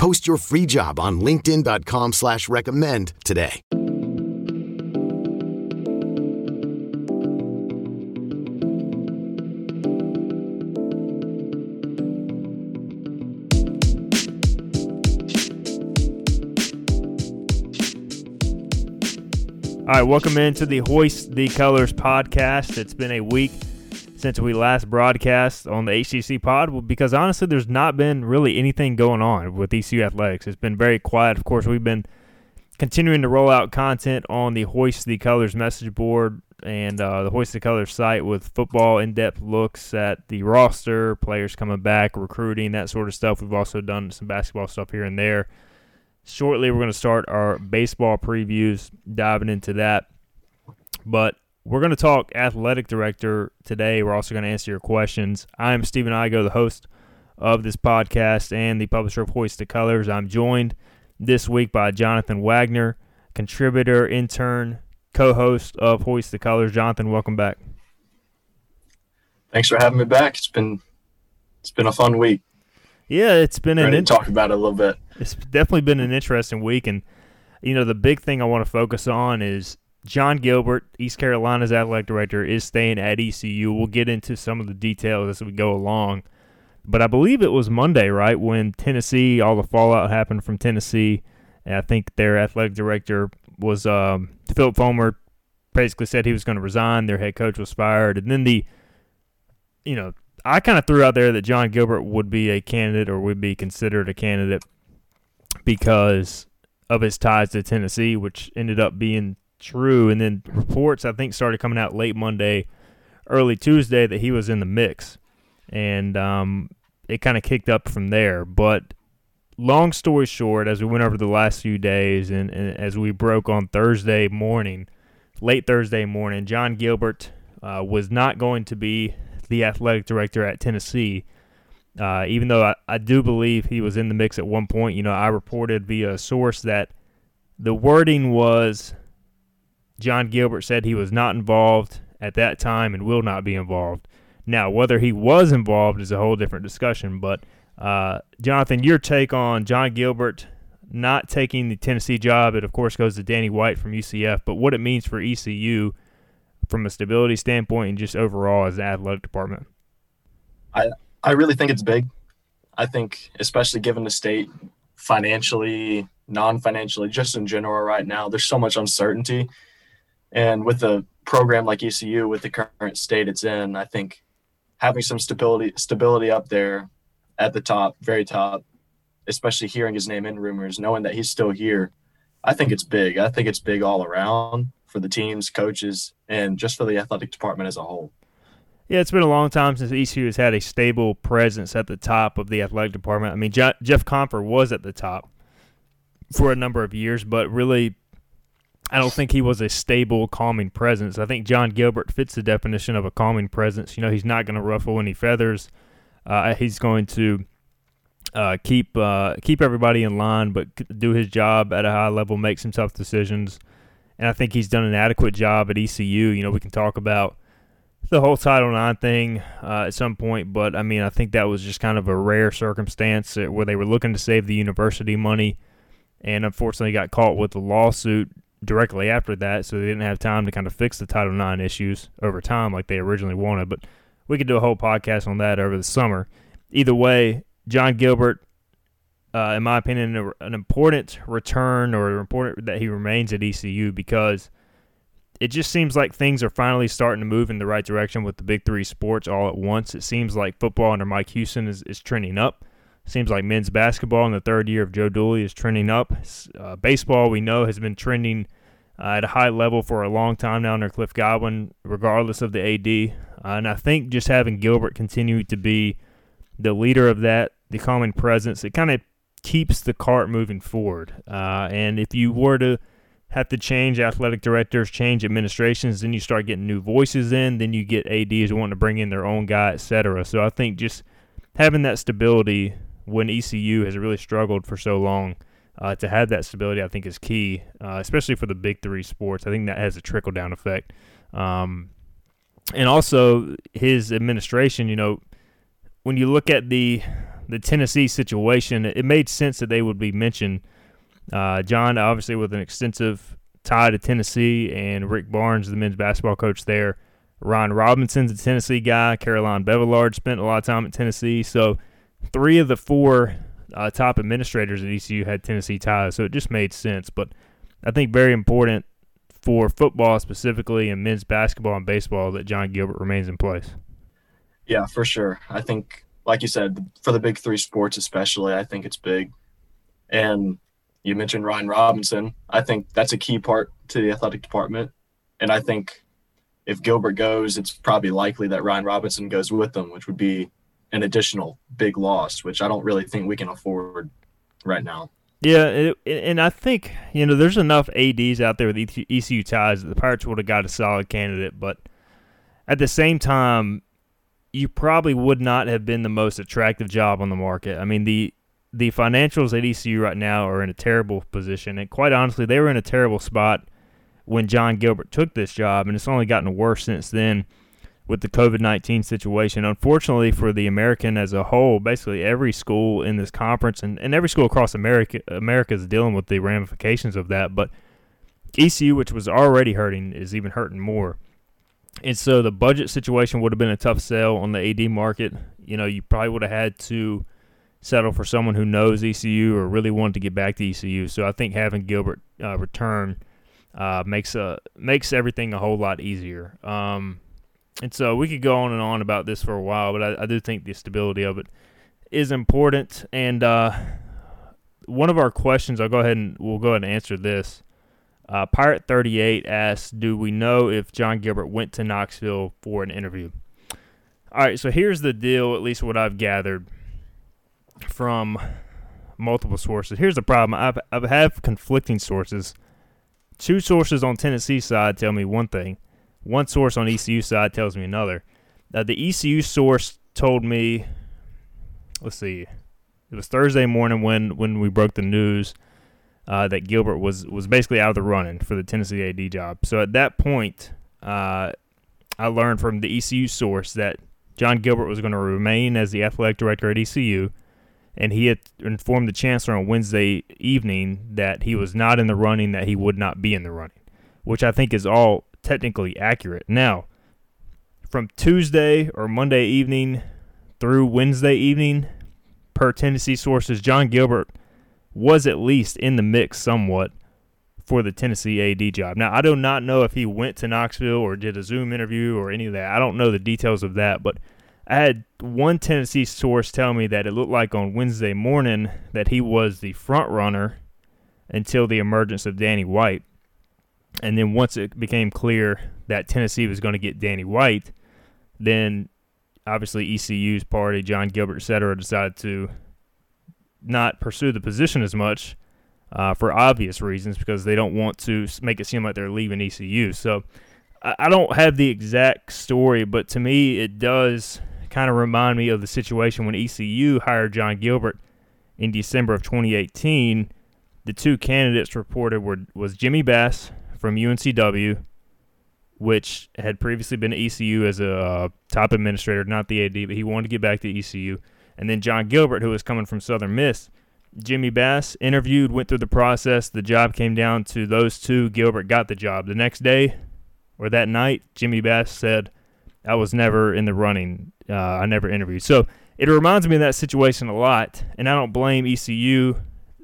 Post your free job on LinkedIn.com slash recommend today. All right, welcome into the Hoist the Colors podcast. It's been a week since we last broadcast on the HCC pod because honestly, there's not been really anything going on with ECU athletics. It's been very quiet. Of course, we've been continuing to roll out content on the Hoist the Colors message board and uh, the Hoist the Colors site with football in-depth looks at the roster, players coming back, recruiting, that sort of stuff. We've also done some basketball stuff here and there. Shortly, we're going to start our baseball previews, diving into that. But we're going to talk athletic director today. We're also going to answer your questions. I'm Stephen Igo, the host of this podcast and the publisher of Hoist the Colors. I'm joined this week by Jonathan Wagner, contributor, intern, co-host of Hoist the Colors. Jonathan, welcome back. Thanks for having me back. It's been it's been a fun week. Yeah, it's been Ready an to talk about it a little bit. It's definitely been an interesting week, and you know the big thing I want to focus on is Jon Gilbert, East Carolina's athletic director, is staying at ECU. We'll get into some of the details as we go along. But I believe it was Monday, right, when Tennessee, all the fallout happened from Tennessee. And I think their athletic director was um, Phillip Fulmer basically said he was going to resign. Their head coach was fired. And then the, you know, I kind of threw out there that Jon Gilbert would be a candidate or would be considered a candidate because of his ties to Tennessee, which ended up being true. And then reports, I think, started coming out late Monday, early Tuesday that he was in the mix. And um, it kind of kicked up from there. But long story short, as we went over the last few days and, and as we broke on Thursday morning, late Thursday morning, Jon Gilbert uh, was not going to be the athletic director at Tennessee. Uh, even though I, I do believe he was in the mix at one point, you know, I reported via a source that the wording was Jon Gilbert said he was not involved at that time and will not be involved. Now, whether he was involved is a whole different discussion. But, uh, Jonathan, your take on Jon Gilbert not taking the Tennessee job, it of course goes to Danny White from UCF, but what it means for ECU from a stability standpoint and just overall as an athletic department? I, I really think it's big. I think, especially given the state financially, non financially, just in general right now, there's so much uncertainty and with a program like ECU, with the current state it's in, I think having some stability stability up there at the top, very top, especially hearing his name in rumors, knowing that he's still here, I think it's big. I think it's big all around for the teams, coaches, and just for the athletic department as a whole. Yeah, it's been a long time since ECU has had a stable presence at the top of the athletic department. I mean, Jeff Compher was at the top for a number of years, but really I don't think he was a stable, calming presence. I think Jon Gilbert fits the definition of a calming presence. You know, he's not going to ruffle any feathers. Uh, he's going to uh, keep uh, keep everybody in line, but do his job at a high level, make some tough decisions. And I think he's done an adequate job at ECU. You know, we can talk about the whole Title IX thing uh, at some point, but I mean, I think that was just kind of a rare circumstance where they were looking to save the university money, and unfortunately got caught with a lawsuit directly after that, so they didn't have time to kind of fix the Title IX issues over time like they originally wanted. But we could do a whole podcast on that over the summer. Either way, Jon Gilbert, uh, in my opinion, an important return or important that he remains at ECU because it just seems like things are finally starting to move in the right direction with the big three sports all at once. It seems like football under Mike Houston is, is trending up. Seems like men's basketball in the third year of Joe Dooley is trending up. Uh, baseball, we know, has been trending uh, at a high level for a long time now under Cliff Godwin, regardless of the AD. Uh, and I think just having Gilbert continue to be the leader of that, the common presence, it kind of keeps the cart moving forward. Uh, and if you were to have to change athletic directors, change administrations, then you start getting new voices in, then you get ADs wanting to bring in their own guy, etc. So I think just having that stability when ECU has really struggled for so long, uh, to have that stability, I think is key, uh, especially for the big three sports. I think that has a trickle down effect. Um, and also his administration, you know, when you look at the the Tennessee situation, it made sense that they would be mentioned. Uh, Jon, obviously, with an extensive tie to Tennessee, and Rick Barnes, the men's basketball coach there. Ryan Robinson's a Tennessee guy. Caroline Bevillard spent a lot of time at Tennessee. So, three of the four uh, top administrators at ECU had Tennessee ties. So, it just made sense. But I think very important for football specifically and men's basketball and baseball that Jon Gilbert remains in place. Yeah, for sure. I think, like you said, for the big three sports especially, I think it's big. And you mentioned Ryan Robinson. I think that's a key part to the athletic department. And I think if Gilbert goes, it's probably likely that Ryan Robinson goes with them, which would be an additional big loss, which I don't really think we can afford right now. Yeah, and I think you know there's enough ads out there with ECU ties that the Pirates would have got a solid candidate, but at the same time, you probably would not have been the most attractive job on the market. I mean the the financials at ECU right now are in a terrible position, and quite honestly, they were in a terrible spot when Jon Gilbert took this job, and it's only gotten worse since then with the COVID 19 situation. Unfortunately for the American as a whole, basically every school in this conference and, and every school across America, America is dealing with the ramifications of that. But ECU, which was already hurting, is even hurting more. And so the budget situation would have been a tough sell on the AD market. You know, you probably would have had to settle for someone who knows ECU or really wanted to get back to ECU. So I think having Gilbert uh, return uh, makes a makes everything a whole lot easier. Um, and so we could go on and on about this for a while, but I, I do think the stability of it is important. And uh, one of our questions, I'll go ahead and we'll go ahead and answer this. Uh, Pirate 38 asks, "Do we know if Jon Gilbert went to Knoxville for an interview?" All right, so here's the deal. At least what I've gathered from multiple sources. Here's the problem: I've I've had conflicting sources. Two sources on Tennessee side tell me one thing one source on ECU side tells me another. Uh, the ECU source told me, let's see, it was Thursday morning when when we broke the news uh, that Gilbert was was basically out of the running for the Tennessee AD job. So at that point, uh, I learned from the ECU source that Jon Gilbert was going to remain as the athletic director at ECU, and he had informed the chancellor on Wednesday evening that he was not in the running, that he would not be in the running, which I think is all technically accurate. Now, from Tuesday or Monday evening through Wednesday evening, per Tennessee sources, Jon Gilbert was at least in the mix somewhat for the Tennessee AD job. Now, I do not know if he went to Knoxville or did a Zoom interview or any of that. I don't know the details of that, but I had one Tennessee source tell me that it looked like on Wednesday morning that he was the front runner until the emergence of Danny White. And then once it became clear that Tennessee was going to get Danny White, then obviously ECU's party, Jon Gilbert, et cetera, decided to not pursue the position as much uh, for obvious reasons because they don't want to make it seem like they're leaving ECU. So I, I don't have the exact story, but to me, it does kind of remind me of the situation when ECU hired Jon Gilbert in December of 2018. The two candidates reported were was Jimmy Bass from UNCW, which had previously been ECU as a uh, top administrator, not the AD, but he wanted to get back to ECU. And then Jon Gilbert, who was coming from Southern Miss. Jimmy Bass interviewed, went through the process. The job came down to those two. Gilbert got the job. The next day or that night, Jimmy Bass said, I was never in the running. Uh, I never interviewed. So it reminds me of that situation a lot. And I don't blame ECU,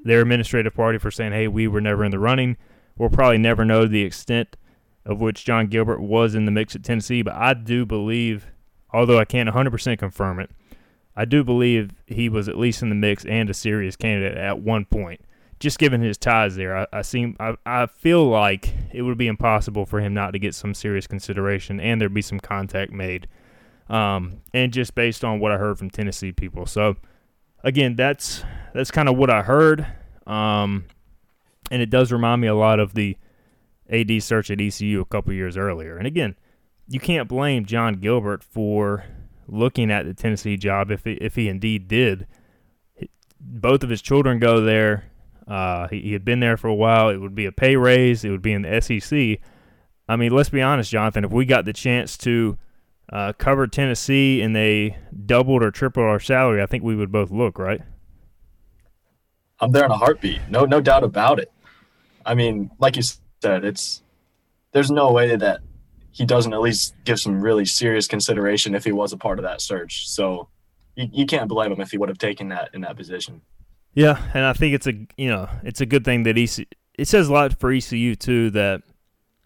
their administrative party, for saying, hey, we were never in the running. We'll probably never know the extent of which Jon Gilbert was in the mix at Tennessee, but I do believe, although I can't 100% confirm it, I do believe he was at least in the mix and a serious candidate at one point. Just given his ties there, I, I seem I, I feel like it would be impossible for him not to get some serious consideration, and there'd be some contact made. Um, and just based on what I heard from Tennessee people, so again, that's that's kind of what I heard. Um, and it does remind me a lot of the AD search at ECU a couple years earlier. And again, you can't blame Jon Gilbert for looking at the Tennessee job if he, if he indeed did. Both of his children go there. Uh, he, he had been there for a while. It would be a pay raise. It would be in the SEC. I mean, let's be honest, Jonathan. If we got the chance to uh, cover Tennessee and they doubled or tripled our salary, I think we would both look right. I'm there in a heartbeat. No, no doubt about it. I mean, like you said, it's there's no way that he doesn't at least give some really serious consideration if he was a part of that search. So you, you can't blame him if he would have taken that in that position. Yeah, and I think it's a you know it's a good thing that ECU. It says a lot for ECU too that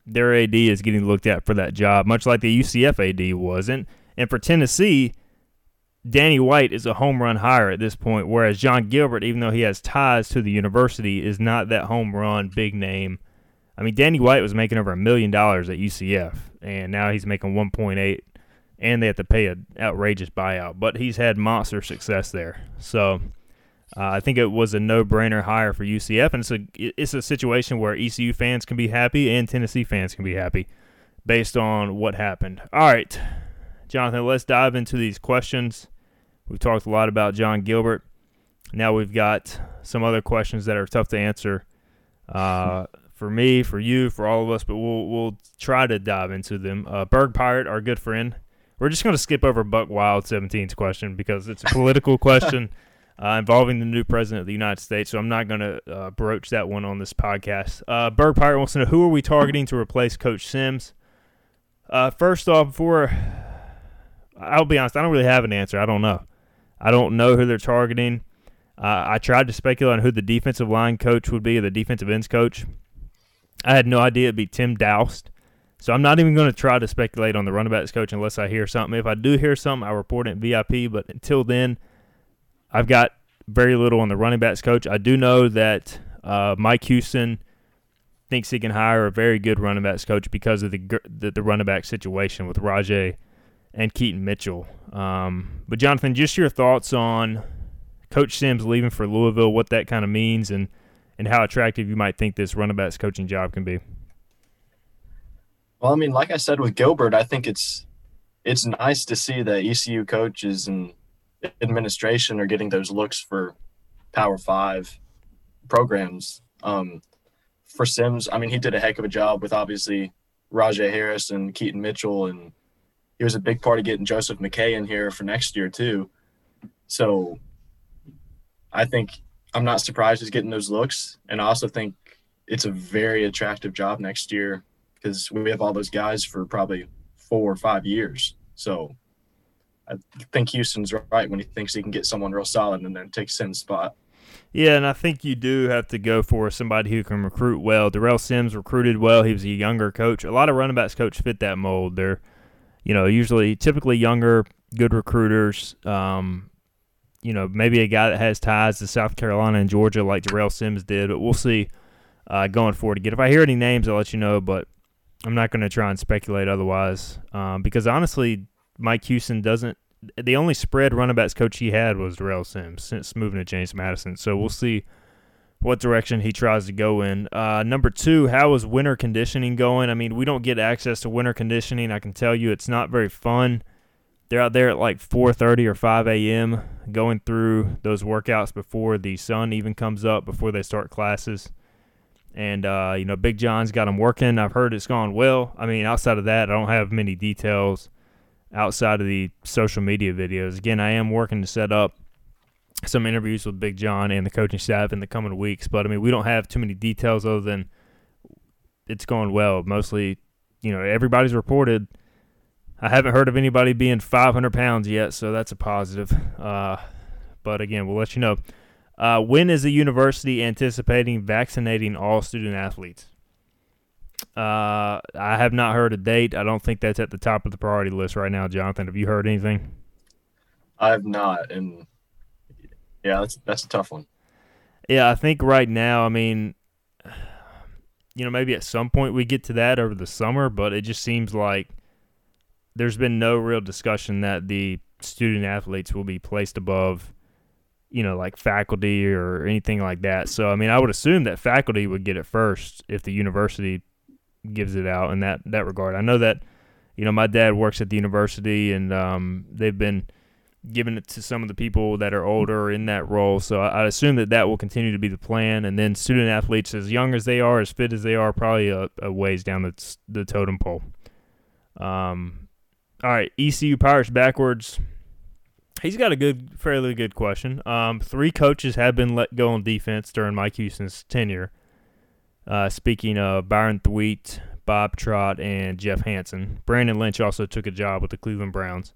their AD is getting looked at for that job, much like the UCF AD wasn't. And for Tennessee, Danny White is a home run hire at this point, whereas Jon Gilbert, even though he has ties to the university, is not that home run big name. I mean, Danny White was making over a million dollars at UCF, and now he's making 1.8, and they have to pay an outrageous buyout. But he's had monster success there, so uh, I think it was a no-brainer hire for UCF, and it's a it's a situation where ECU fans can be happy and Tennessee fans can be happy based on what happened. All right, Jonathan, let's dive into these questions. We've talked a lot about Jon Gilbert. Now we've got some other questions that are tough to answer uh, for me, for you, for all of us, but we'll we'll try to dive into them. Uh, Berg Pirate, our good friend. We're just going to skip over Buck Wild 17's question because it's a political question uh, involving the new president of the United States. So I'm not going to uh, broach that one on this podcast. Uh, Berg Pirate wants to know who are we targeting to replace Coach Sims? Uh, first off, before I'll be honest, I don't really have an answer. I don't know. I don't know who they're targeting. Uh, I tried to speculate on who the defensive line coach would be, the defensive ends coach. I had no idea it'd be Tim Daoust. So I'm not even going to try to speculate on the running backs coach unless I hear something. If I do hear something, I report it VIP. But until then, I've got very little on the running backs coach. I do know that uh, Mike Houston thinks he can hire a very good running backs coach because of the the, the running back situation with Rahjai and Keaton Mitchell. Um, but Jonathan, just your thoughts on Coach Sims leaving for Louisville, what that kind of means, and and how attractive you might think this running backs coaching job can be. Well, I mean, like I said with Gilbert, I think it's it's nice to see that ECU coaches and administration are getting those looks for Power Five programs. Um, for Sims, I mean, he did a heck of a job with obviously Rahjai Harris and Keaton Mitchell and he was a big part of getting Joseph McKay in here for next year too. So I think I'm not surprised he's getting those looks, and I also think it's a very attractive job next year because we have all those guys for probably four or five years. So I think Houston's right when he thinks he can get someone real solid and then take Sims' spot. Yeah, and I think you do have to go for somebody who can recruit well. Darrell Sims recruited well. He was a younger coach. A lot of running backs coach fit that mold. They're you know, usually typically younger, good recruiters. Um, you know, maybe a guy that has ties to South Carolina and Georgia like Darrell Sims did, but we'll see uh, going forward again. If I hear any names, I'll let you know, but I'm not going to try and speculate otherwise um, because honestly, Mike Houston doesn't. The only spread running backs coach he had was Darrell Sims since moving to James Madison. So we'll see what direction he tries to go in. Uh, number two, how is winter conditioning going? I mean, we don't get access to winter conditioning. I can tell you it's not very fun. They're out there at like 4:30 or 5 a.m. going through those workouts before the sun even comes up, before they start classes. And uh, you know, Big John's got them working. I've heard it's gone well. I mean, outside of that, I don't have many details outside of the social media videos. Again, I am working to set up some interviews with Big John and the coaching staff in the coming weeks. But I mean, we don't have too many details other than it's going well. Mostly, you know, everybody's reported. I haven't heard of anybody being 500 pounds yet, so that's a positive. Uh, but again, we'll let you know. Uh, when is the university anticipating vaccinating all student athletes? Uh, I have not heard a date. I don't think that's at the top of the priority list right now, Jonathan. Have you heard anything? I have not, and yeah, that's that's a tough one. Yeah, I think right now, I mean, you know, maybe at some point we get to that over the summer, but it just seems like there's been no real discussion that the student athletes will be placed above, you know, like faculty or anything like that. So, I mean, I would assume that faculty would get it first if the university gives it out in that that regard. I know that you know my dad works at the university, and um, they've been giving it to some of the people that are older in that role. So I, I assume that that will continue to be the plan. And then student athletes, as young as they are, as fit as they are, probably a, a ways down the, the totem pole. Um, all right, ECU Pirates backwards. He's got a good, fairly good question. Um, three coaches have been let go on defense during Mike Houston's tenure. Uh, speaking of Byron Thweatt, Bob Trott, and Jeff Hansen, Brandon Lynch also took a job with the Cleveland Browns.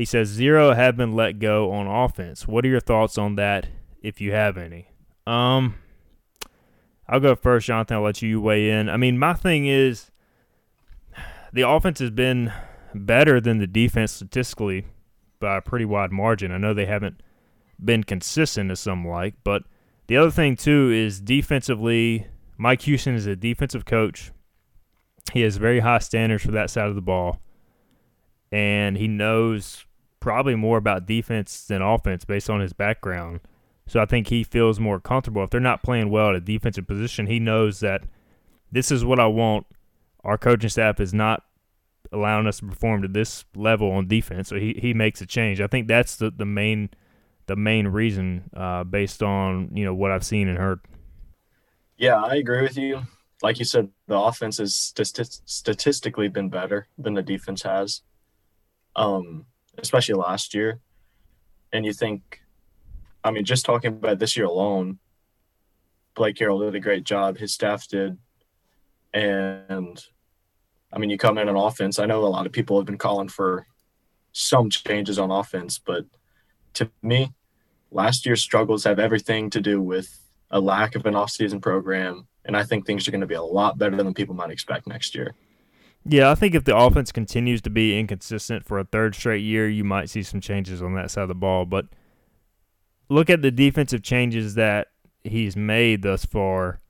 He says zero have been let go on offense. What are your thoughts on that, if you have any? Um, I'll go first, Jonathan. I'll let you weigh in. I mean, my thing is the offense has been better than the defense statistically by a pretty wide margin. I know they haven't been consistent as some like, but the other thing too is defensively, Mike Houston is a defensive coach. He has very high standards for that side of the ball and he knows probably more about defense than offense based on his background. So I think he feels more comfortable. If they're not playing well at a defensive position, he knows that this is what I want. Our coaching staff is not allowing us to perform to this level on defense. So he, he makes a change. I think that's the, the main the main reason uh, based on you know what I've seen and heard. Yeah, I agree with you. Like you said, the offense has st- statistically been better than the defense has um, especially last year. And you think, I mean, just talking about this year alone, Blake Harrell did a great job. His staff did. And I mean, you come in on offense. I know a lot of people have been calling for some changes on offense, but to me, last year's struggles have everything to do with a lack of an offseason program. And I think things are going to be a lot better than people might expect next year. Yeah, I think if the offense continues to be inconsistent for a third straight year, you might see some changes on that side of the ball. But look at the defensive changes that he's made thus far.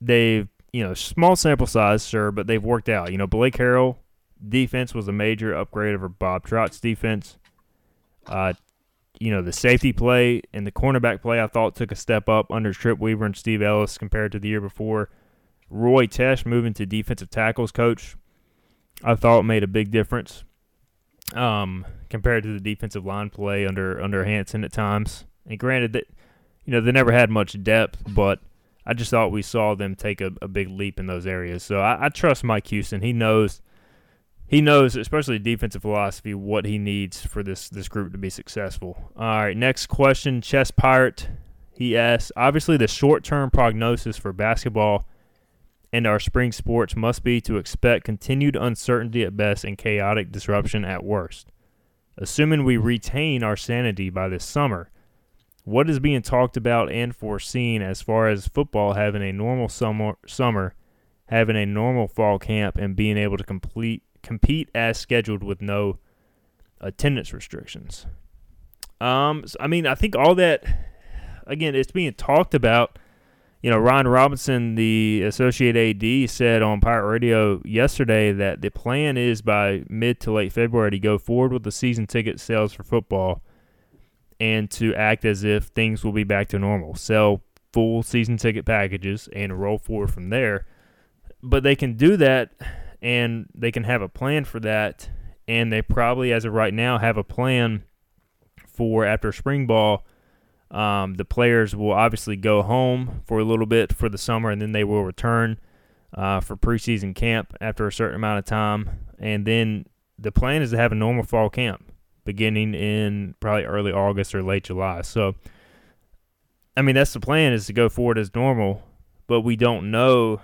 They've, you know, small sample size, sure, but they've worked out. You know, Blake Harrell defense was a major upgrade over Bob Trott's defense. Uh, you know, the safety play and the cornerback play I thought took a step up under Trip Weaver and Steve Ellis compared to the year before. Roy Tesh moving to defensive tackles coach I thought made a big difference um, compared to the defensive line play under under Hansen at times. And granted that you know they never had much depth, but I just thought we saw them take a, a big leap in those areas. So I, I, trust Mike Houston. He knows he knows, especially defensive philosophy, what he needs for this this group to be successful. All right, next question, Chess Pirate. He asks, obviously the short term prognosis for basketball and our spring sports must be to expect continued uncertainty at best and chaotic disruption at worst. Assuming we retain our sanity by this summer, what is being talked about and foreseen as far as football having a normal summer, summer having a normal fall camp, and being able to complete compete as scheduled with no attendance restrictions? Um, so, I mean, I think all that again, it's being talked about you know, Ryan Robinson, the associate AD, said on Pirate Radio yesterday that the plan is by mid to late February to go forward with the season ticket sales for football and to act as if things will be back to normal. Sell full season ticket packages and roll forward from there. But they can do that and they can have a plan for that. And they probably, as of right now, have a plan for after spring ball um, the players will obviously go home for a little bit for the summer, and then they will return uh, for preseason camp after a certain amount of time. And then the plan is to have a normal fall camp beginning in probably early August or late July. So, I mean, that's the plan is to go forward as normal, but we don't know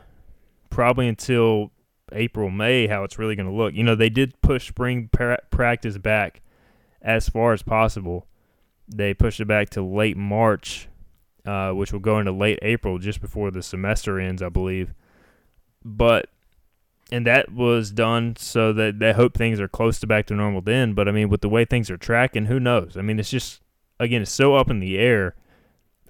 probably until April, May how it's really going to look. You know, they did push spring pra- practice back as far as possible they pushed it back to late March, uh, which will go into late April, just before the semester ends, I believe. But and that was done so that they hope things are close to back to normal then. But I mean, with the way things are tracking, who knows? I mean, it's just again, it's so up in the air.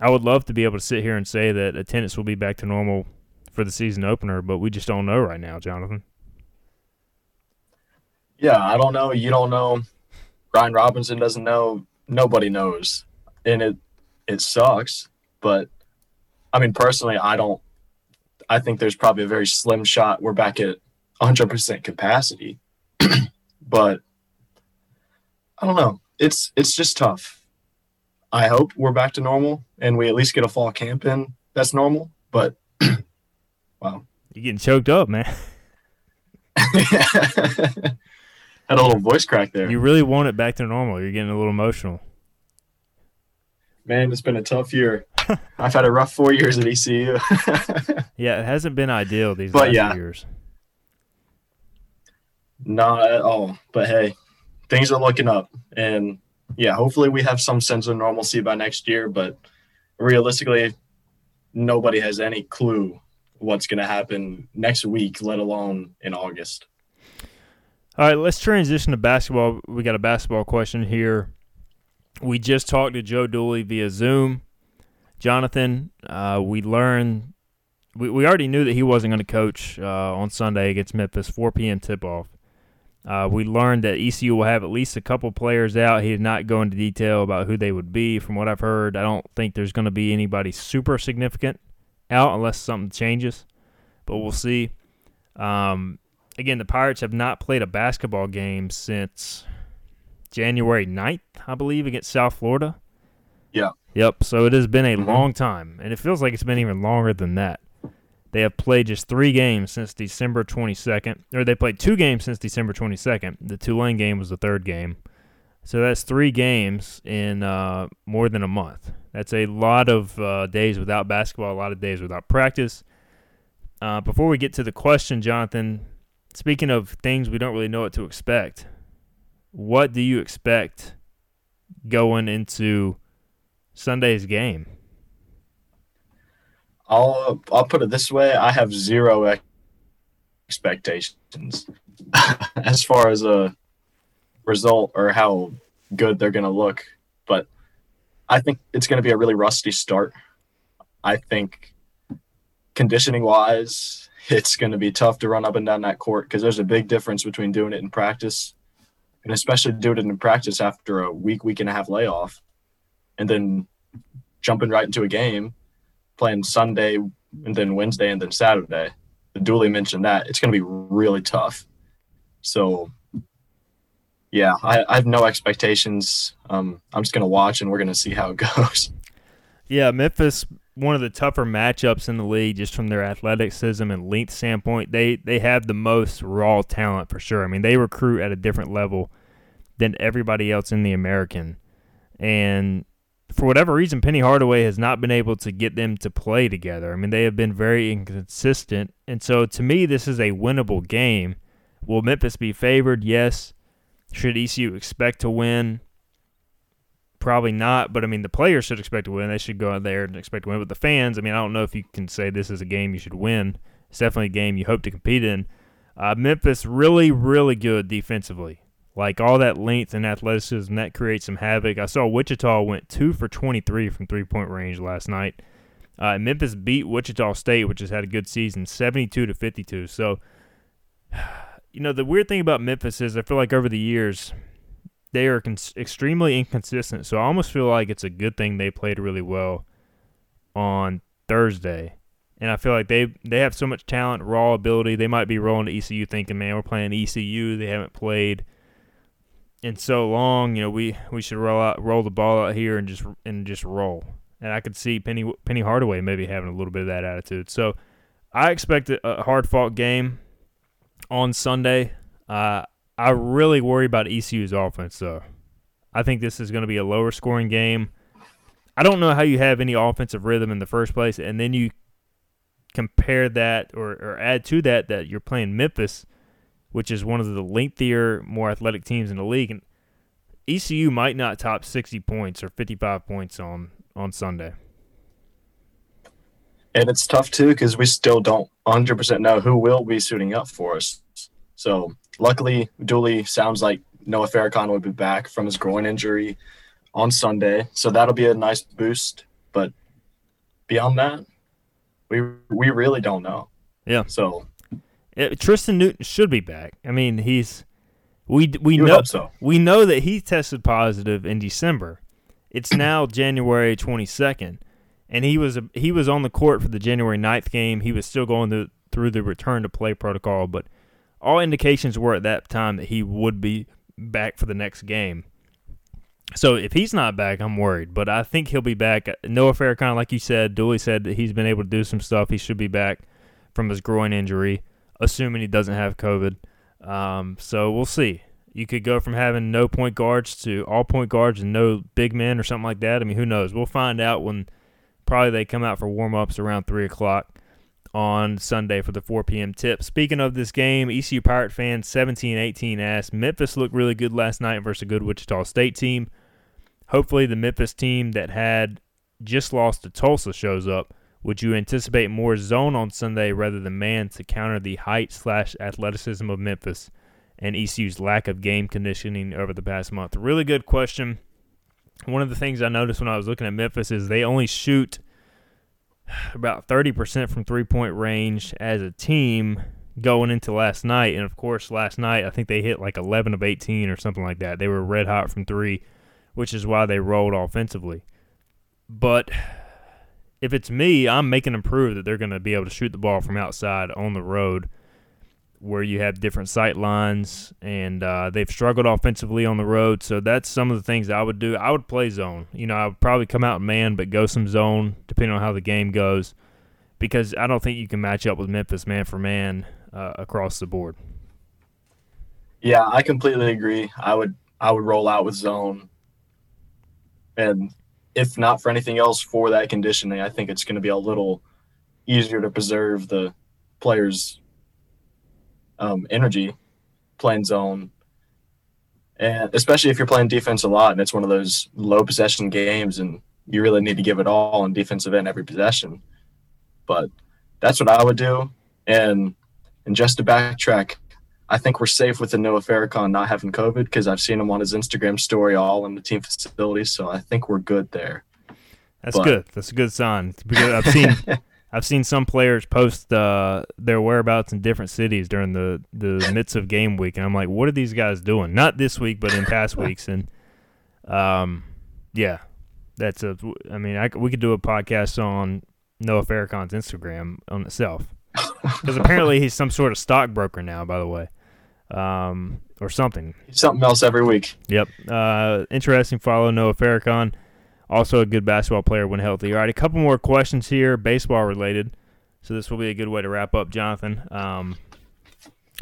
I would love to be able to sit here and say that attendance will be back to normal for the season opener, but we just don't know right now, Jonathan. Yeah, I don't know. You don't know. Ryan Robinson doesn't know nobody knows, and it it sucks. But I mean, personally, I don't I think there's probably a very slim shot we're back at 100% capacity. but I don't know. It's it's just tough. I hope we're back to normal and we at least get a fall camp in. That's normal, but wow. You're getting choked up, man. Had a little voice crack there. You really want it back to normal. You're getting a little emotional. Man, it's been a tough year. I've had a rough four years at ECU. yeah, it hasn't been ideal these but last yeah. years. Not at all. But hey, things are looking up. And yeah, hopefully we have some sense of normalcy by next year. But realistically, nobody has any clue what's going to happen next week, let alone in August. All right, let's transition to basketball. We got a basketball question here. We just talked to Joe Dooley via Zoom. Jonathan, uh, we learned we, we already knew that he wasn't going to coach uh, on Sunday against Memphis, 4 p.m. tip off. Uh, we learned that ECU will have at least a couple players out. He did not go into detail about who they would be. From what I've heard, I don't think there's going to be anybody super significant out unless something changes, but we'll see. Um, again, the Pirates have not played a basketball game since January 9th, I believe, against South Florida. Yeah. Yep. So it has been a Mhm. long time, and it feels like it's been even longer than that. They have played just three games since December 22nd, or they played two games since December 22nd. The Tulane game was the third game. So that's three games in uh, more than a month. That's a lot of uh, days without basketball, a lot of days without practice. Uh, before we get to the question, Jonathan, speaking of things we don't really know what to expect, what do you expect going into Sunday's game? I'll I'll put it this way: I have zero expectations as far as a result or how good they're going to look. But I think it's going to be a really rusty start. I think conditioning wise, it's going to be tough to run up and down that court because there's a big difference between doing it in practice and especially doing it in practice after a week, week and a half layoff, and then jumping right into a game playing Sunday and then Wednesday and then Saturday. The Dooley mentioned that it's going to be really tough. So, yeah, I, I have no expectations. Um, I'm just going to watch and we're going to see how it goes. Yeah, Memphis, one of the tougher matchups in the league, just from their athleticism and length standpoint. They they have the most raw talent for sure. I mean, they recruit at a different level than everybody else in the American, and for whatever reason, Penny Hardaway has not been able to get them to play together. I mean, they have been very inconsistent, and so to me, this is a winnable game. Will Memphis be favored? Yes. Should ECU expect to win? Probably not, but I mean, the players should expect to win. They should go out there and expect to win. But the fans, I mean, I don't know if you can say this is a game you should win. It's definitely a game you hope to compete in. Uh, Memphis really, really good defensively. Like all that length and athleticism, that creates some havoc. I saw Wichita went two for 23 from three point range last night. Uh, Memphis beat Wichita State, which has had a good season, 72 to 52. So, you know, the weird thing about Memphis is I feel like over the years, they are cons- extremely inconsistent. So I almost feel like it's a good thing they played really well on Thursday. And I feel like they they have so much talent, raw ability. They might be rolling to ECU thinking, man, we're playing ECU. They haven't played in so long. You know, we, we should roll out roll the ball out here and just and just roll. And I could see Penny Penny Hardaway maybe having a little bit of that attitude. So I expect a hard fought game on Sunday. Uh, I really worry about ECU's offense, though. I think this is going to be a lower scoring game. I don't know how you have any offensive rhythm in the first place, and then you compare that or, or add to that that you're playing Memphis, which is one of the lengthier, more athletic teams in the league, and ECU might not top 60 points or 55 points on on Sunday. And it's tough too because we still don't 100% know who will be suiting up for us. So luckily, Dooley sounds like Noah Farrakhan will be back from his groin injury on Sunday, so that'll be a nice boost. But beyond that, we we really don't know. Yeah. So It, Uh, Tristan Newton should be back. I mean, he's we we know so. we know that he tested positive in December. It's now January 22nd. and he was a, he was on the court for the January 9th game. He was still going to, through the return to play protocol, but all indications were at that time that he would be back for the next game. So if he's not back, I'm worried. But I think he'll be back. Noah Farrakhan, like you said, Dooley said that he's been able to do some stuff. He should be back from his groin injury, assuming he doesn't have COVID. Um, so we'll see. You could go from having no point guards to all point guards and no big men or something like that. I mean, who knows? We'll find out when probably they come out for warm ups around 3 o'clock on Sunday for the 4 p.m. tip. Speaking of this game, ECU Pirate fans 17 18 asked Memphis looked really good last night versus a good Wichita State team. Hopefully, the Memphis team that had just lost to Tulsa shows up. Would you anticipate more zone on Sunday rather than man to counter the height slash athleticism of Memphis and ECU's lack of game conditioning over the past month? Really good question. One of the things I noticed when I was looking at Memphis is they only shoot about 30% from three point range as a team going into last night. And of course, last night, I think they hit like 11 of 18 or something like that. They were red hot from three, which is why they rolled offensively. But if it's me, I'm making them prove that they're going to be able to shoot the ball from outside on the road where you have different sight lines, and uh, they've struggled offensively on the road. So that's some of the things I would do. I would play zone. You know, I would probably come out man, but go some zone depending on how the game goes, because I don't think you can match up with Memphis man for man uh, across the board. Yeah, I completely agree. I would I would roll out with zone, and if not for anything else, for that conditioning, I think it's going to be a little easier to preserve the players' um, energy playing zone. And especially if you're playing defense a lot and it's one of those low possession games and you really need to give it all on defensive end every possession. But that's what I would do. And and just to backtrack, I think we're safe with the Noah Farrakhan not having COVID because I've seen him on his Instagram story all in the team facilities. So I think we're good there. That's but, good. That's a good sign. I've seen I've seen some players post uh, their whereabouts in different cities during the the midst of game week, and I'm like, what are these guys doing? Not this week, but in past weeks, and um, yeah, that's a. I mean, I, we could do a podcast on Noah Farrakhan's Instagram on itself because apparently he's some sort of stockbroker now. By the way, um, or something. Something else every week. Yep. Uh, interesting follow Noah Farrakhan also a good basketball player when healthy. All right, a couple more questions here, baseball related. So this will be a good way to wrap up, Jonathan. Um,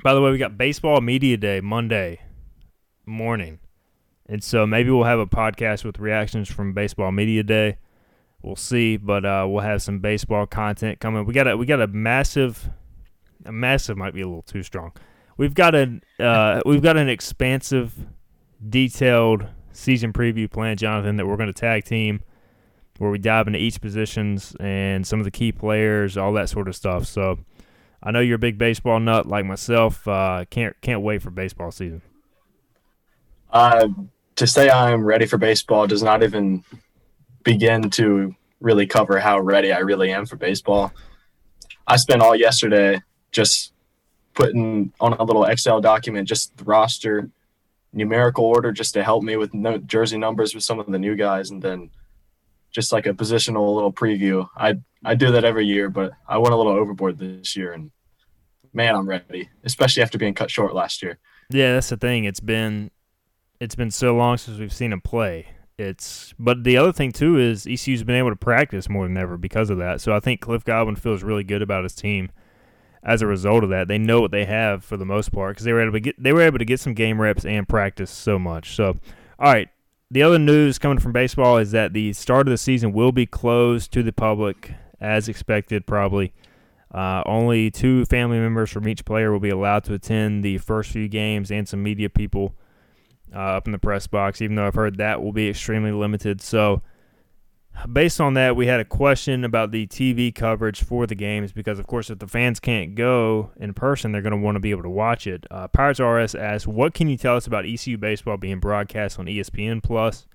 by the way, we got baseball media day Monday morning, and so maybe we'll have a podcast with reactions from baseball media day. We'll see, but uh, we'll have some baseball content coming. We got a we got a massive, a massive might be a little too strong. We've got a uh, we've got an expansive, detailed season preview plan, Jonathan, that we're going to tag team where we dive into each positions and some of the key players, all that sort of stuff. So I know you're a big baseball nut like myself. Uh, can't can't wait for baseball season. Uh, to say I'm ready for baseball does not even begin to really cover how ready I really am for baseball. I spent all yesterday just putting on a little Excel document just the roster numerical order just to help me with no, jersey numbers with some of the new guys, and then just like a positional little preview. I I do that every year, but I went a little overboard this year, and man, I'm ready, especially after being cut short last year. Yeah, that's the thing. It's been it's been so long since we've seen him play. It's but the other thing too is ECU's been able to practice more than ever because of that. So I think Cliff Godwin feels really good about his team as a result of that. They know what they have for the most part because they were able to get they were able to get some game reps and practice so much. So, all right. The other news coming from baseball is that the start of the season will be closed to the public as expected, probably. Uh, only two family members from each player will be allowed to attend the first few games and some media people uh, up in the press box, even though I've heard that will be extremely limited. So, based on that, we had a question about the TV coverage for the games because, of course, if the fans can't go in person, they're going to want to be able to watch it. Uh, Pirates RS asked, "What can you tell us about ECU baseball being broadcast on ESPN Plus?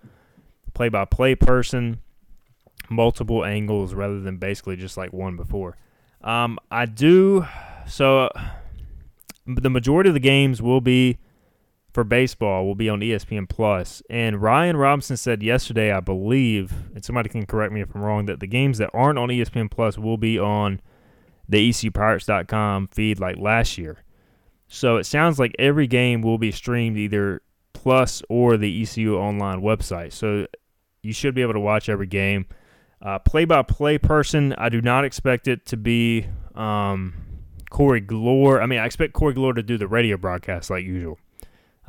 Play-by-play person, multiple angles rather than basically just like one before." Um, I do so. The majority of the games will be for baseball will be on ESPN Plus. And Ryan Robinson said yesterday, I believe, and somebody can correct me if I'm wrong, that the games that aren't on ESPN Plus will be on the ECUPirates.com feed like last year. So it sounds like every game will be streamed either Plus or the ECU online website. So you should be able to watch every game. Play by play person, I do not expect it to be um, Corey Glore. I mean, I expect Corey Glore to do the radio broadcast like usual.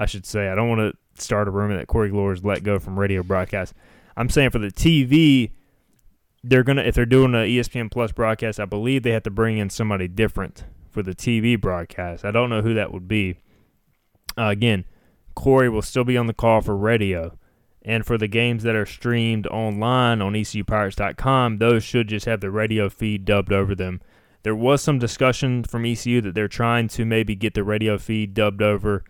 I should say. I don't want to start a rumor that Corey Glore let go from radio broadcast. I'm saying for the TV, they're gonna if they're doing an ESPN Plus broadcast, I believe they have to bring in somebody different for the TV broadcast. I don't know who that would be. Uh, again, Corey will still be on the call for radio. And for the games that are streamed online on ECUPirates.com, those should just have the radio feed dubbed over them. There was some discussion from ECU that they're trying to maybe get the radio feed dubbed over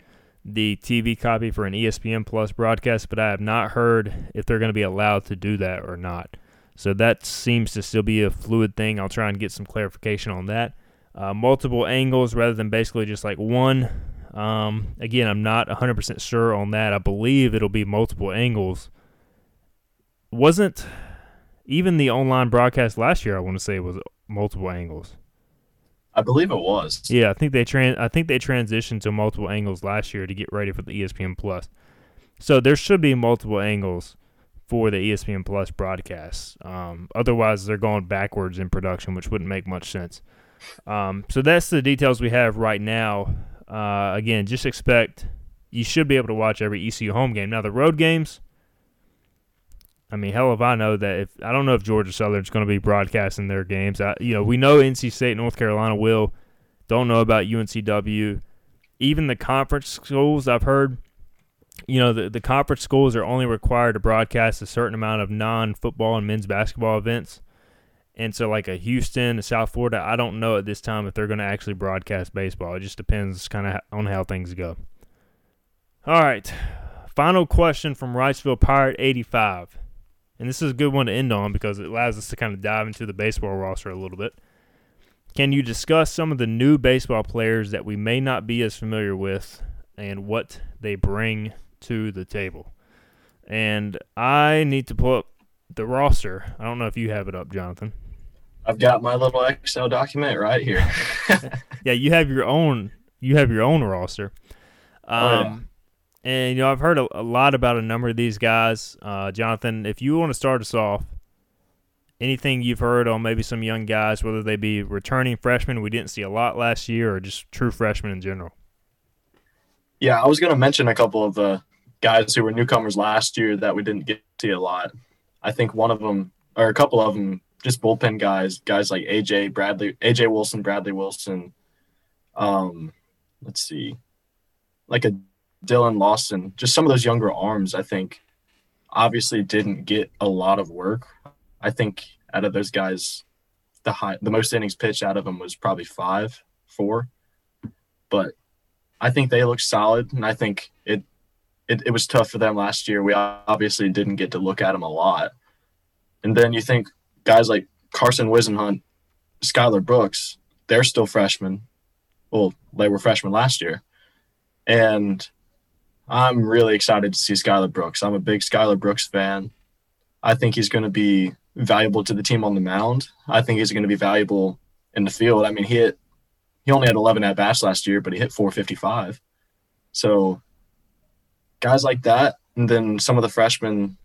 the TV copy for an ESPN Plus broadcast, but I have not heard if they're going to be allowed to do that or not. So that seems to still be a fluid thing. I'll try and get some clarification on that. Uh, multiple angles rather than basically just like one. Um, again, I'm not 100% sure on that. I believe it'll be multiple angles. Wasn't even the online broadcast last year, I want to say, was multiple angles. I believe it was. Yeah, I think they tran- I think they transitioned to multiple angles last year to get ready for the ESPN Plus. So there should be multiple angles for the ESPN Plus broadcasts. Um, otherwise, they're going backwards in production, which wouldn't make much sense. Um, so that's the details we have right now. Uh, again, just expect you should be able to watch every ECU home game. Now the road games. I mean, hell if I know that if I don't know if Georgia Southern's going to be broadcasting their games. I, you know, we know NC State, North Carolina will. Don't know about UNCW. Even the conference schools, I've heard. You know, the the conference schools are only required to broadcast a certain amount of non-football and men's basketball events. And so, like a Houston, a South Florida, I don't know at this time if they're going to actually broadcast baseball. It just depends kind of on how things go. All right. Final question from Riceville Pirate 85 and this is a good one to end on because it allows us to kind of dive into the baseball roster a little bit. Can you discuss some of the new baseball players that we may not be as familiar with and what they bring to the table? And I need to pull up the roster. I don't know if you have it up, Jonathan. I've got my little Excel document right here. yeah, you have your own. You have your own roster. Um, oh, yeah. And you know, I've heard a, a lot about a number of these guys. Uh, Jonathan, if you want to start us off, anything you've heard on maybe some young guys, whether they be returning freshmen we didn't see a lot last year, or just true freshmen in general. Yeah, I was going to mention a couple of the guys who were newcomers last year that we didn't get to see a lot. I think one of them, or a couple of them, just bullpen guys, guys like AJ Bradley, AJ Wilson, Bradley Wilson. Um, let's see, like a Dylan Lawson, just some of those younger arms, I think, obviously didn't get a lot of work. I think out of those guys, the high, the most innings pitched out of them was probably five, four. But I think they look solid, and I think it, it it was tough for them last year. We obviously didn't get to look at them a lot. And then you think guys like Carson Whisenhunt, Skylar Brooks, they're still freshmen. Well, they were freshmen last year. And I'm really excited to see Skylar Brooks. I'm a big Skylar Brooks fan. I think he's going to be valuable to the team on the mound. I think he's going to be valuable in the field. I mean, he hit, he only had 11 at bats last year, but he hit 455. So guys like that, and then some of the freshmen,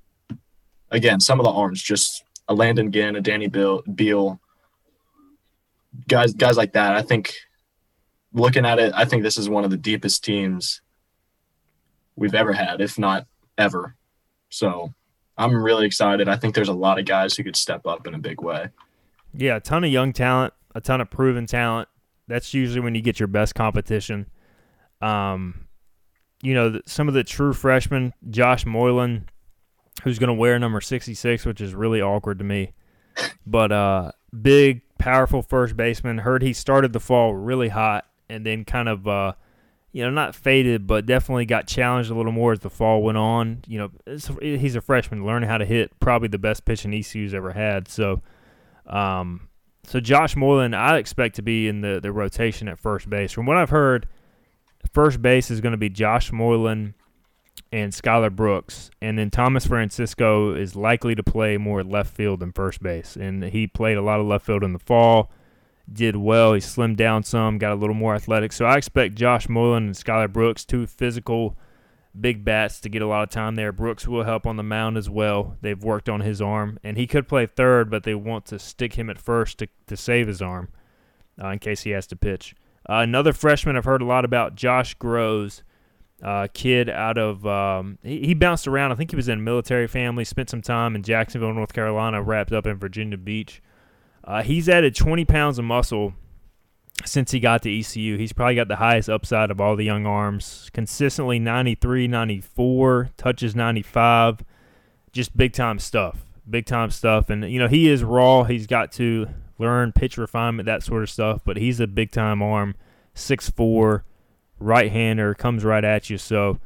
again, some of the arms, just a Landon Ginn, a Danny Bill, Beal, guys, guys like that. I think looking at it, I think this is one of the deepest teams we've ever had, if not ever. So I'm really excited. I think there's a lot of guys who could step up in a big way. Yeah, a ton of young talent, a ton of proven talent. That's usually when you get your best competition. Um, you know, some of the true freshmen, Josh Moylan, who's going to wear number 66, which is really awkward to me. But uh, big, powerful first baseman. Heard he started the fall really hot and then kind of uh, you know, not faded, but definitely got challenged a little more as the fall went on. You know, he's a freshman, learning how to hit probably the best pitching ECU's ever had. So, um, so Josh Moylan, I expect to be in the, the rotation at first base. From what I've heard, First base is going to be Josh Moylan and Skylar Brooks, and then Thomas Francisco is likely to play more left field than first base, and he played a lot of left field in the fall. Did well. He slimmed down some, got a little more athletic. So I expect Josh Moylan and Skylar Brooks, two physical big bats to get a lot of time there. Brooks will help on the mound as well. They've worked on his arm, and he could play third, but they want to stick him at first to, to save his arm uh, in case he has to pitch. Uh, another freshman I've heard a lot about, Josh Grosz, uh, kid out of um, he, he, bounced around. I think he was in a military family, spent some time in Jacksonville, North Carolina, wrapped up in Virginia Beach. Uh, he's added 20 pounds of muscle since he got to ECU. He's probably got the highest upside of all the young arms. Consistently 93, 94, touches 95. Just big time stuff. Big time stuff. And, you know, he is raw. He's got to learn pitch refinement, that sort of stuff. But he's a big time arm. 6'4, right hander, comes right at you. So,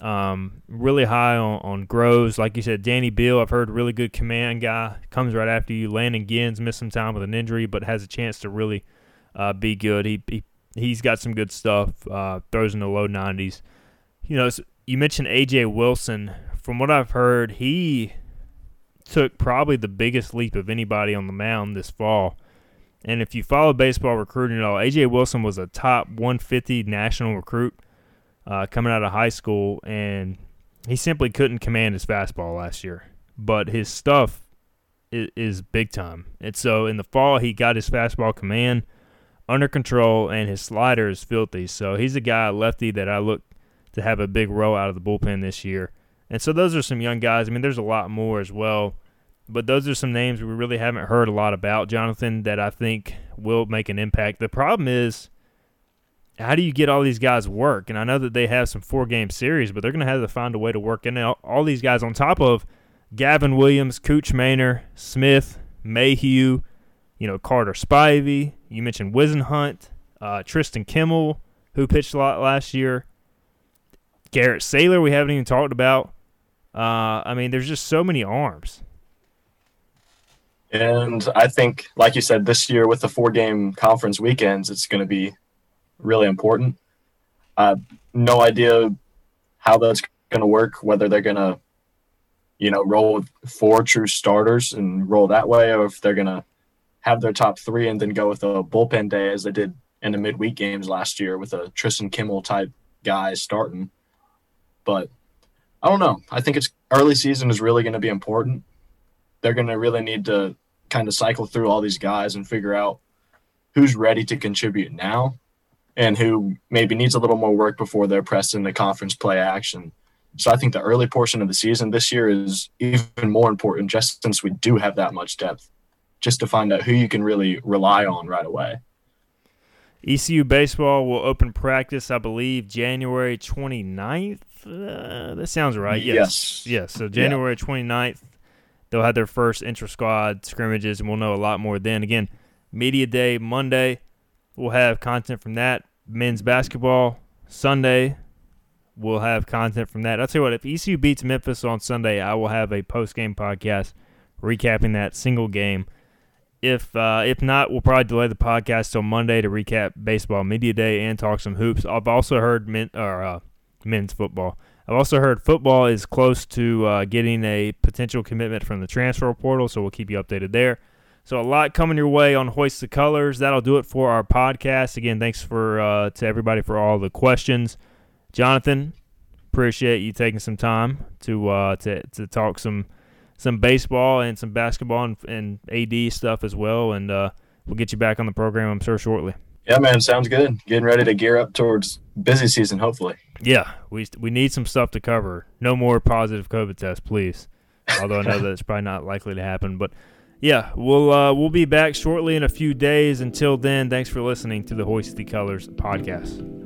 um, really high on, on Grosz. Like you said, Danny Bill, I've heard really good command guy. Comes right after you. Landon Ginn's missed some time with an injury, but has a chance to really – uh, be good. He, he he's got some good stuff. Uh, throws in the low 90s. You know, you mentioned AJ Wilson. From what I've heard, he took probably the biggest leap of anybody on the mound this fall. And if you follow baseball recruiting at all, AJ Wilson was a top 150 national recruit uh, coming out of high school, and he simply couldn't command his fastball last year. But his stuff is, is big time. And so in the fall, he got his fastball command under control, and his slider is filthy. So he's a guy, lefty, that I look to have a big row out of the bullpen this year. And so those are some young guys. I mean, there's a lot more as well. But those are some names we really haven't heard a lot about, Jonathan, that I think will make an impact. The problem is, how do you get all these guys work? And I know that they have some four game series, but they're going to have to find a way to work in all these guys on top of Gavin Williams, Kuchmaner, Smith, Mayhew, you know, Carter Spivey. You mentioned Whisenhunt, uh, Tristan Kimmel, who pitched a lot last year. Garrett Saylor, we haven't even talked about. Uh, I mean, there's just so many arms. And I think, like you said, this year with the four game conference weekends, it's going to be really important. Uh, no idea how that's going to work, whether they're going to, you know, roll with four true starters and roll that way, or if they're going to have their top three and then go with a bullpen day as they did in the midweek games last year with a Tristan Kimmel type guy starting. But I don't know. I think it's early season is really going to be important. They're going to really need to kind of cycle through all these guys and figure out who's ready to contribute now and who maybe needs a little more work before they're pressed into conference play action. So I think the early portion of the season this year is even more important just since we do have that much depth just to find out who you can really rely on right away. ECU baseball will open practice, I believe, January 29th. Uh, that sounds right. Yes. Yes. yes. So January yeah. 29th, they'll have their first intra squad scrimmages, and we'll know a lot more then. Again, Media Day Monday, we'll have content from that. Men's basketball Sunday, we'll have content from that. I'll tell you what, if ECU beats Memphis on Sunday, I will have a post game podcast recapping that single game if uh, if not, we'll probably delay the podcast till Monday to recap baseball media day and talk some hoops. I've also heard men or uh, men's football. I've also heard football is close to uh, getting a potential commitment from the transfer portal, so we'll keep you updated there. So a lot coming your way on Hoist the Colors. That'll do it for our podcast. Again, thanks for uh, to everybody for all the questions. Jonathan, appreciate you taking some time to uh, to to talk some some baseball and some basketball and, and AD stuff as well. And uh, we'll get you back on the program, I'm sure, shortly. Yeah, man, sounds good. Getting ready to gear up towards busy season, hopefully. Yeah, we we need some stuff to cover. No more positive COVID tests, please. Although I know that it's probably not likely to happen, but yeah, we'll uh, we'll be back shortly in a few days. Until then, thanks for listening to the Hoist the Colors podcast.